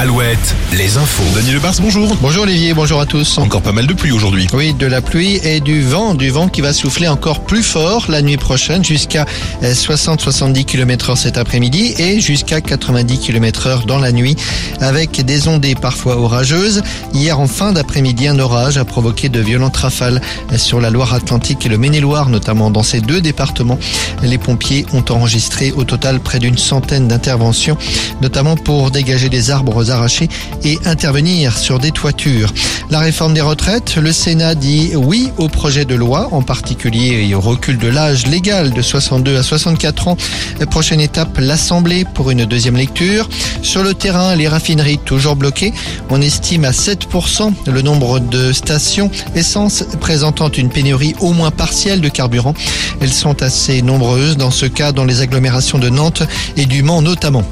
Alouette, les infos. Daniel Lebars, bonjour. Bonjour Olivier, bonjour à tous. Encore pas mal de pluie aujourd'hui. Oui, de la pluie et du vent, du vent qui va souffler encore plus fort la nuit prochaine jusqu'à 60-70 km heure cet après-midi et jusqu'à 90 km heure dans la nuit avec des ondées parfois orageuses. Hier en fin d'après-midi, un orage a provoqué de violentes rafales sur la Loire-Atlantique et le Maine-et-Loire, notamment dans ces deux départements. Les pompiers ont enregistré au total près d'une centaine d'interventions, notamment pour dégager des arbres arrachés et intervenir sur des toitures. La réforme des retraites, le Sénat dit oui au projet de loi, en particulier au recul de l'âge légal de 62 à 64 ans. Prochaine étape, l'Assemblée pour une deuxième lecture. Sur le terrain, les raffineries toujours bloquées. On estime à 7% le nombre de stations essence présentant une pénurie au moins partielle de carburant. Elles sont assez nombreuses dans ce cas dans les agglomérations de Nantes et du Mans notamment.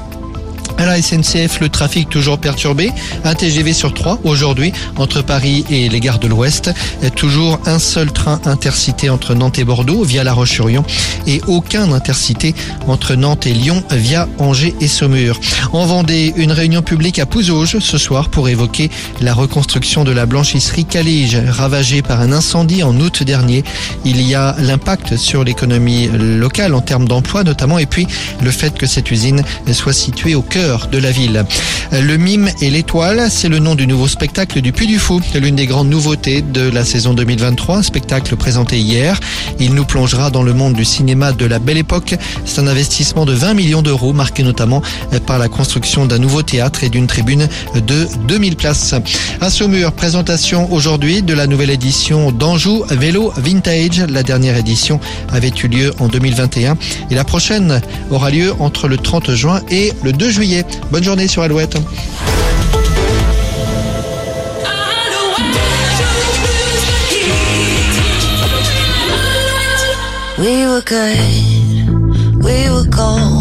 À la SNCF, le trafic toujours perturbé. Un TGV sur trois aujourd'hui entre Paris et les gares de l'Ouest. Toujours un seul train intercité entre Nantes et Bordeaux via La Roche-sur-Yon et aucun intercité entre Nantes et Lyon via Angers et Saumur. En Vendée, une réunion publique à Pouzauges ce soir pour évoquer la reconstruction de la blanchisserie Calige ravagée par un incendie en août dernier. Il y a l'impact sur l'économie locale en termes d'emploi notamment et puis le fait que cette usine soit située au cœur de la ville. Le mime et l'étoile, c'est le nom du nouveau spectacle du Puy du Fou, l'une des grandes nouveautés de la saison 2023, un spectacle présenté hier. Il nous plongera dans le monde du cinéma de la belle époque. C'est un investissement de 20 millions d'euros, marqué notamment par la construction d'un nouveau théâtre et d'une tribune de 2000 places. À Saumur, présentation aujourd'hui de la nouvelle édition d'Anjou Vélo Vintage. La dernière édition avait eu lieu en 2021 et la prochaine aura lieu entre le 30 juin et le 2 juillet. Bonne journée sur Alouette. We were good, we were gold.